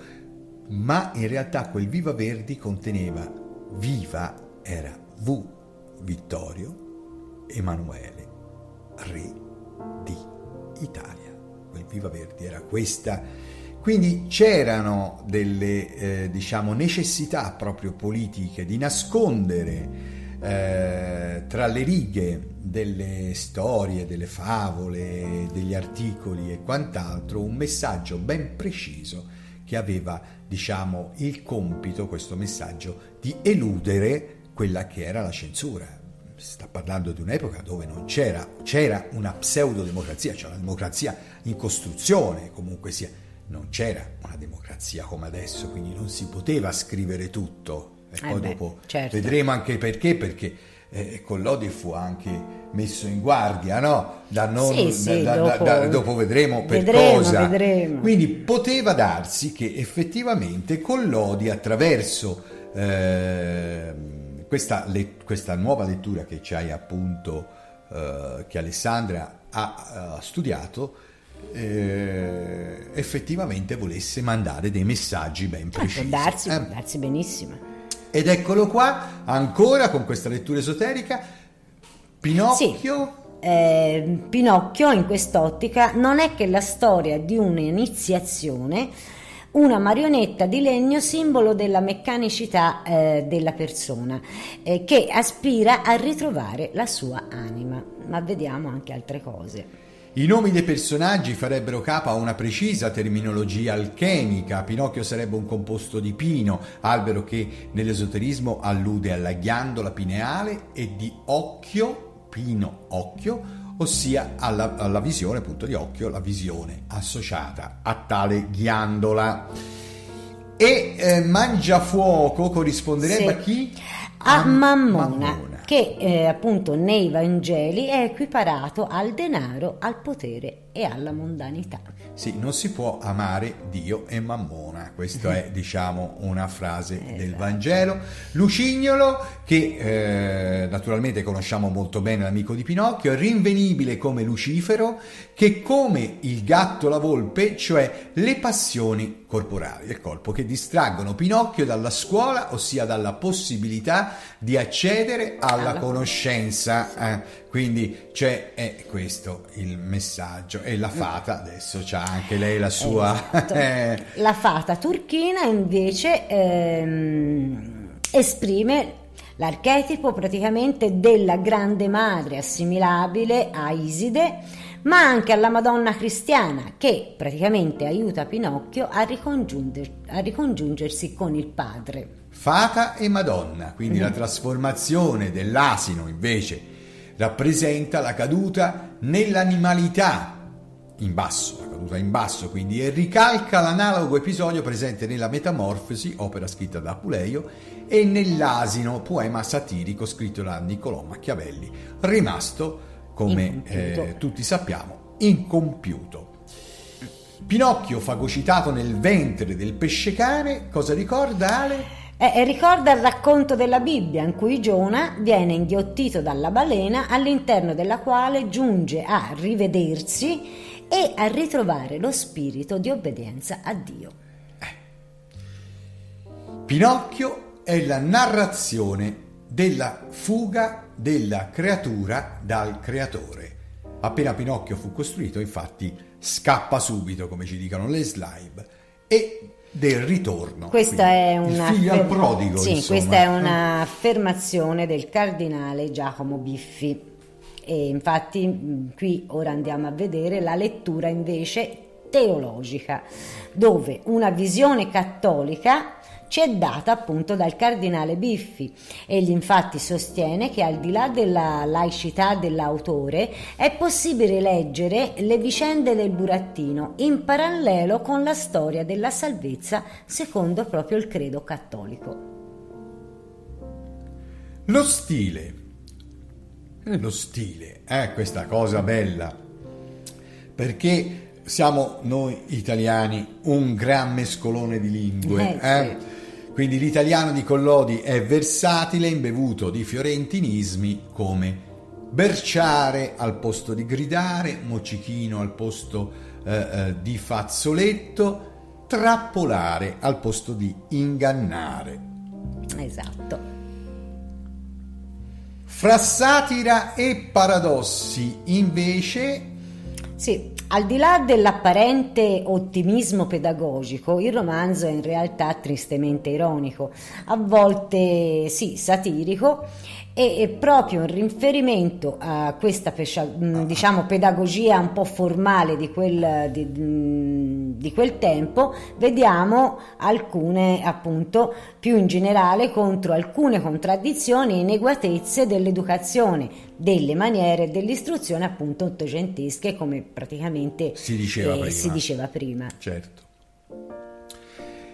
ma in realtà quel Viva Verdi conteneva Viva era V Vittorio Emanuele, re di Italia. Quel Viva Verdi era questa quindi c'erano delle eh, diciamo, necessità proprio politiche di nascondere eh, tra le righe delle storie, delle favole, degli articoli e quant'altro un messaggio ben preciso che aveva diciamo, il compito, questo messaggio, di eludere quella che era la censura. Si sta parlando di un'epoca dove non c'era, c'era una pseudodemocrazia, cioè una democrazia in costruzione comunque sia non c'era una democrazia come adesso, quindi non si poteva scrivere tutto. E Eh poi beh, dopo certo. vedremo anche perché, perché eh, Collodi fu anche messo in guardia, no? Da non- Sì, sì, da- da- dopo- da- dopo vedremo per vedremo, cosa. vedremo. Quindi poteva darsi che effettivamente Collodi attraverso ehm, questa, le- questa nuova lettura che ci hai appunto, eh, che Alessandra ha eh, studiato, eh, effettivamente volesse mandare dei messaggi ben Eh, precisi. può darsi, Eh, può darsi benissimo. Ed eccolo qua, ancora con questa lettura esoterica, Pinocchio... Eh, Pinocchio in quest'ottica non è che la storia di un'iniziazione, una marionetta di legno simbolo della meccanicità eh, della persona, eh, che aspira a ritrovare la sua anima. Ma vediamo anche altre cose. I nomi dei personaggi farebbero capo a una precisa terminologia alchemica. Pinocchio sarebbe un composto di pino, albero che nell'esoterismo allude alla ghiandola pineale e di occhio, pino occhio, ossia alla, alla visione appunto di occhio, la visione associata a tale ghiandola. E eh, mangiafuoco corrisponderebbe Sì. a chi? A Mammona, Mammona. Che eh, appunto nei Vangeli è equiparato al denaro, al potere e alla mondanità. Sì, non si può amare Dio e Mammona, questa è diciamo una frase del Esatto. Vangelo. Lucignolo, che eh, naturalmente conosciamo molto bene l'amico di Pinocchio, è rinvenibile come Lucifero, che come il gatto la volpe, cioè le passioni corporali del corpo, che distraggono Pinocchio dalla scuola, ossia dalla possibilità di accedere alla conoscenza. eh. Quindi c'è è questo il messaggio e la fata adesso c'ha anche lei la sua Esatto. eh, La fata turchina invece ehm, esprime l'archetipo praticamente della grande madre assimilabile a Iside, ma anche alla Madonna cristiana che praticamente aiuta Pinocchio a, ricongiunger- a ricongiungersi con il padre. fata e madonna quindi la trasformazione dell'asino invece rappresenta la caduta nell'animalità in basso la caduta in basso quindi e ricalca l'analogo episodio presente nella Metamorfosi opera scritta da Apuleio e nell'asino poema satirico scritto da Niccolò Machiavelli rimasto come eh, tutti sappiamo incompiuto Pinocchio fagocitato nel ventre del pesce cane, cosa ricorda Ale? Eh, e ricorda il racconto della Bibbia in cui Giona viene inghiottito dalla balena all'interno della quale giunge a rivedersi e a ritrovare lo spirito di obbedienza a Dio. Pinocchio è la narrazione della fuga della creatura dal creatore. Appena Pinocchio fu costruito, infatti, scappa subito, come ci dicono le slide, e del ritorno. Questa Quindi è il una figlio al affer- prodigo, Sì, insomma. questa è un'affermazione del cardinale Giacomo Biffi. E infatti qui ora andiamo a vedere la lettura invece teologica, dove una visione cattolica ci è data appunto dal cardinale Biffi. Egli infatti sostiene che al di là della laicità dell'autore è possibile leggere le vicende del burattino in parallelo con la storia della salvezza secondo proprio il credo cattolico. Lo stile. Lo stile, eh, questa cosa bella. Perché siamo noi italiani un gran mescolone di lingue. Eh, eh? Quindi l'italiano di Collodi è versatile, imbevuto di fiorentinismi come berciare al posto di gridare, moccichino al posto eh, eh, di fazzoletto, trappolare al posto di ingannare. Esatto. Fra satira e paradossi, invece, Sì, al di là dell'apparente ottimismo pedagogico, il romanzo è in realtà tristemente ironico, a volte sì, satirico e proprio in riferimento a questa mh, diciamo, pedagogia un po' formale di quel, di, mh, di quel tempo, vediamo alcune appunto più in generale contro alcune contraddizioni e ineguatezze dell'educazione, delle maniere e dell'istruzione appunto ottocentesche come praticamente Si diceva prima. si diceva prima. certo.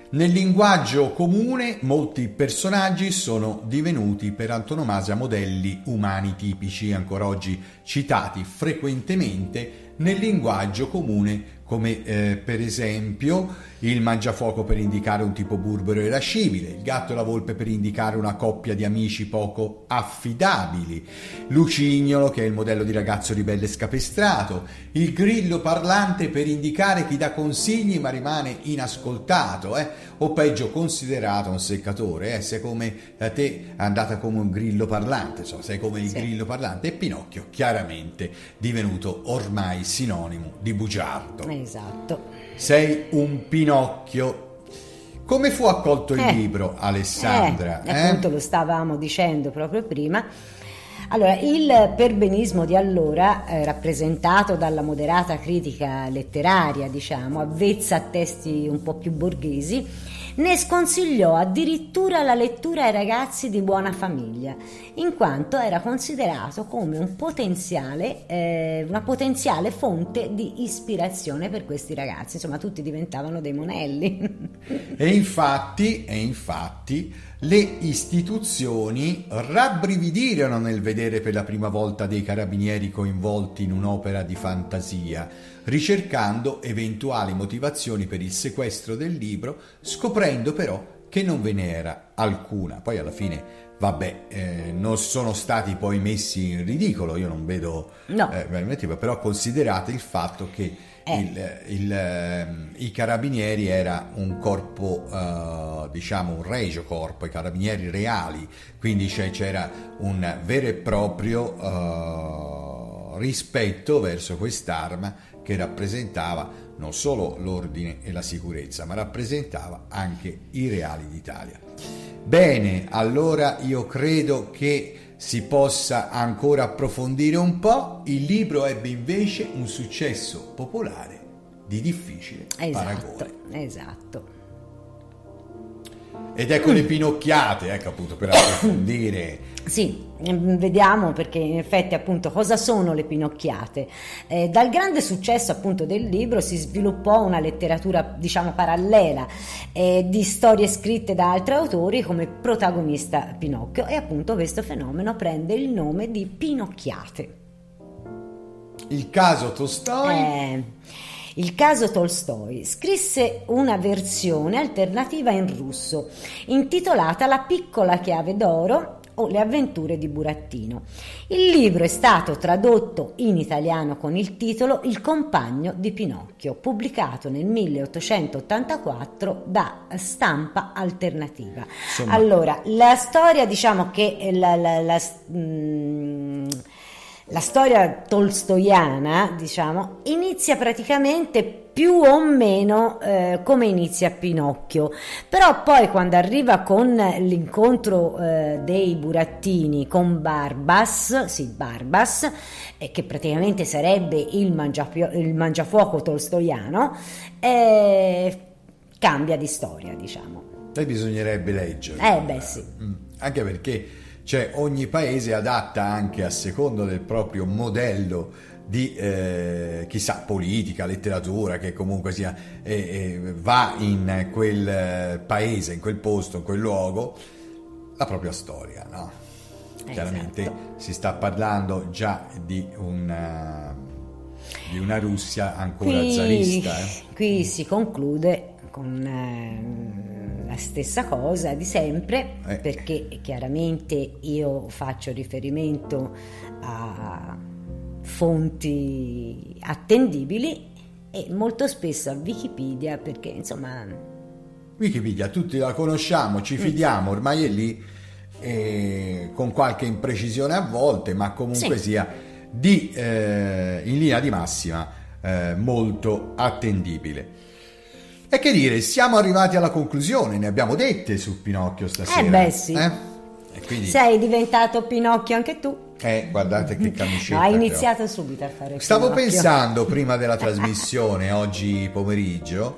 Nel linguaggio comune molti personaggi sono divenuti per antonomasia modelli umani tipici, ancora oggi citati frequentemente nel linguaggio comune come eh, per esempio il mangiafuoco per indicare un tipo burbero e irascibile, il gatto e la volpe per indicare una coppia di amici poco affidabili, Lucignolo che è il modello di ragazzo ribelle scapestrato, il grillo parlante per indicare chi dà consigli ma rimane inascoltato, eh? o peggio considerato un seccatore, eh? sei come a te è andata come un grillo parlante, insomma, sei come il sì. grillo parlante e Pinocchio chiaramente divenuto ormai sinonimo di bugiardo. Esatto. Sei un Pinocchio. Come fu accolto il eh, libro, Alessandra? Eh, eh? Appunto lo stavamo dicendo proprio prima. Allora, il perbenismo di allora, eh, rappresentato dalla moderata critica letteraria, diciamo, avvezza a testi un po' più borghesi, ne sconsigliò addirittura la lettura ai ragazzi di buona famiglia, in quanto era considerato come un potenziale, eh, una potenziale fonte di ispirazione per questi ragazzi. Insomma, tutti diventavano dei monelli. E infatti, e infatti le istituzioni rabbrividirono nel vedere per la prima volta dei carabinieri coinvolti in un'opera di fantasia, ricercando eventuali motivazioni per il sequestro del libro, scoprendo però che non ve ne era alcuna. Poi alla fine, vabbè, eh, non sono stati poi messi in ridicolo, io non vedo, no. eh, però considerate il fatto che eh. il, il, ehm, i carabinieri era un corpo, uh, diciamo un regio corpo, i carabinieri reali, quindi c'era un vero e proprio uh, rispetto verso quest'arma che rappresentava non solo l'ordine e la sicurezza, ma rappresentava anche i reali d'Italia. Bene, allora io credo che si possa ancora approfondire un po', il libro ebbe invece un successo popolare di difficile esatto, paragone. Esatto. Ed ecco le pinocchiate, ecco appunto per approfondire. Sì, mm, vediamo perché in effetti appunto cosa sono le pinocchiate. Eh, dal grande successo appunto del libro si sviluppò una letteratura diciamo parallela eh, di storie scritte da altri autori come protagonista Pinocchio e appunto questo fenomeno prende il nome di pinocchiate. Il caso Tolstoi... Eh, il caso Tolstoi scrisse una versione alternativa in russo, intitolata La piccola chiave d'oro o Le avventure di Burattino. Il libro è stato tradotto in italiano con il titolo Il compagno di Pinocchio, pubblicato nel 1884 da Stampa Alternativa. Insomma. Allora, la storia, diciamo che la, la, la, mh, mm, la storia tolstoiana, diciamo, inizia praticamente più o meno eh, come inizia Pinocchio, però poi quando arriva con l'incontro eh, dei burattini con Barbas, sì Barbas, eh, che praticamente sarebbe il, mangiafio- il mangiafuoco tolstoiano, eh, cambia di storia, diciamo. E bisognerebbe leggere. Eh beh sì. Mm, anche perché cioè ogni paese adatta anche a secondo del proprio modello di eh, chissà politica, letteratura che comunque sia eh, eh, va in quel paese, in quel posto, in quel luogo la propria storia, no? Esatto. Chiaramente si sta parlando già di una, di una Russia ancora qui, zarista. Eh? Qui si conclude con eh, la stessa cosa di sempre, eh. perché chiaramente io faccio riferimento a fonti attendibili e molto spesso a Wikipedia perché insomma... Wikipedia, tutti la conosciamo, ci fidiamo, ormai è lì eh, con qualche imprecisione a volte, ma comunque sì. sia di, eh, in linea di massima eh, molto attendibile. E che dire, siamo arrivati alla conclusione, ne abbiamo dette su Pinocchio stasera. Eh beh sì. Eh? Quindi... Sei diventato Pinocchio anche tu. Eh, guardate che camicetta. Hai iniziato ho. subito a fare Stavo Pinocchio. pensando prima della trasmissione, oggi pomeriggio,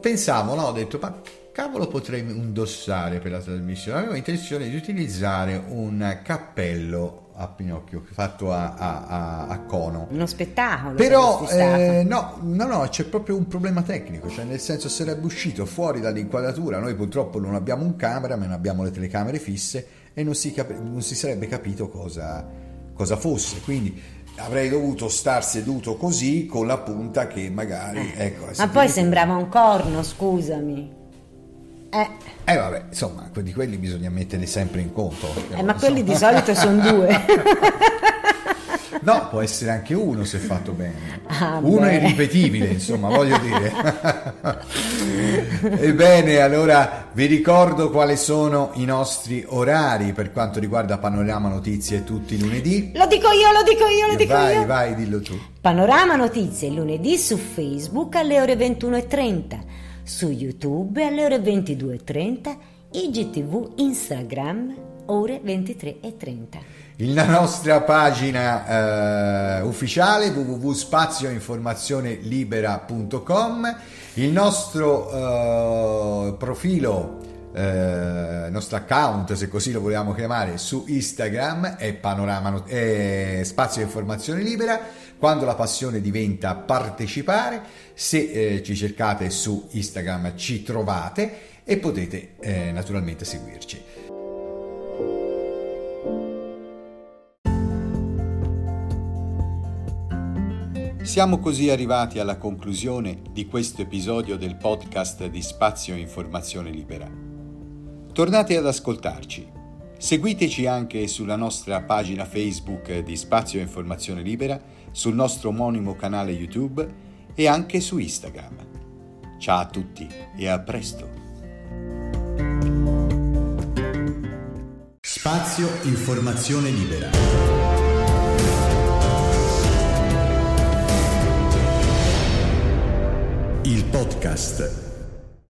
pensavo, no, ho detto, ma cavolo potrei indossare per la trasmissione? Avevo intenzione di utilizzare un cappello a Pinocchio, fatto a, a, a cono. Uno spettacolo. Però eh, no, no, no, c'è proprio un problema tecnico, cioè nel senso sarebbe uscito fuori dall'inquadratura, noi purtroppo non abbiamo un camera, ma non abbiamo le telecamere fisse e non si, cap- non si sarebbe capito cosa, cosa fosse. Quindi avrei dovuto star seduto così con la punta che magari... Eh. Ecco, ma poi sembrava un corno, scusami. Eh. eh vabbè, insomma, di quelli bisogna metterli sempre in conto. Eh, ma quelli di solito sono due. No, può essere anche uno se fatto bene. Ah, uno beh. è irripetibile, insomma, voglio dire. Ebbene, allora vi ricordo quali sono i nostri orari per quanto riguarda Panorama Notizie tutti i lunedì. Lo dico io, lo dico io, lo dico vai, io. Vai, vai, dillo tu. Panorama Notizie lunedì su Facebook alle ore 21.30, su YouTube alle ore 22.30, IGTV Instagram ore 23.30 la nostra pagina eh, ufficiale www.spazioinformazionelibera.com il nostro eh, profilo eh, nostro account se così lo vogliamo chiamare su Instagram è panorama è spazio informazione libera quando la passione diventa partecipare se eh, ci cercate su Instagram ci trovate e potete eh, naturalmente seguirci Siamo così arrivati alla conclusione di questo episodio del podcast di Spazio Informazione Libera. Tornate ad ascoltarci. Seguiteci anche sulla nostra pagina Facebook di Spazio Informazione Libera, sul nostro omonimo canale YouTube e anche su Instagram. Ciao a tutti e a presto. Spazio Informazione Libera. il podcast